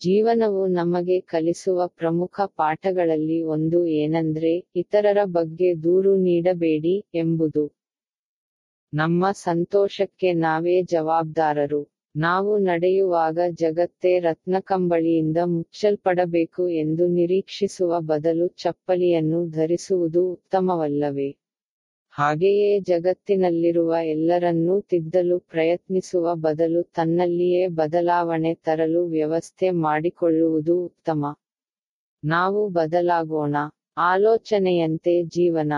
ಜೀವನವು ನಮಗೆ ಕಲಿಸುವ ಪ್ರಮುಖ ಪಾಠಗಳಲ್ಲಿ ಒಂದು ಏನಂದ್ರೆ, ಇತರರ ಬಗ್ಗೆ ದೂರು ನೀಡಬೇಡಿ ಎಂಬುದು. ನಮ್ಮ ಸಂತೋಷಕ್ಕೆ ನಾವೇ ಜವಾಬ್ದಾರರು. ನಾವು ನಡೆಯುವಾಗ ಜಗತ್ತೇ ರತ್ನಕಂಬಳಿಯಿಂದ ಮುಚ್ಚಲ್ಪಡಬೇಕು ಎಂದು ನಿರೀಕ್ಷಿಸುವ ಬದಲು ಚಪ್ಪಲಿಯನ್ನು ಧರಿಸುವುದು ಉತ್ತಮವಲ್ಲವೇ? ಹಾಗೆಯೇ ಜಗತ್ತಿನಲ್ಲಿರುವ ಎಲ್ಲರನ್ನೂ ತಿದ್ದಲು ಪ್ರಯತ್ನಿಸುವ ಬದಲು ತನ್ನಲ್ಲಿಯೇ ಬದಲಾವಣೆ ತರಲು ವ್ಯವಸ್ಥೆ ಮಾಡಿಕೊಳ್ಳುವುದು ಉತ್ತಮ. ನಾವು ಬದಲಾಗೋಣ. ಆಲೋಚನೆಯಂತೆ ಜೀವನ.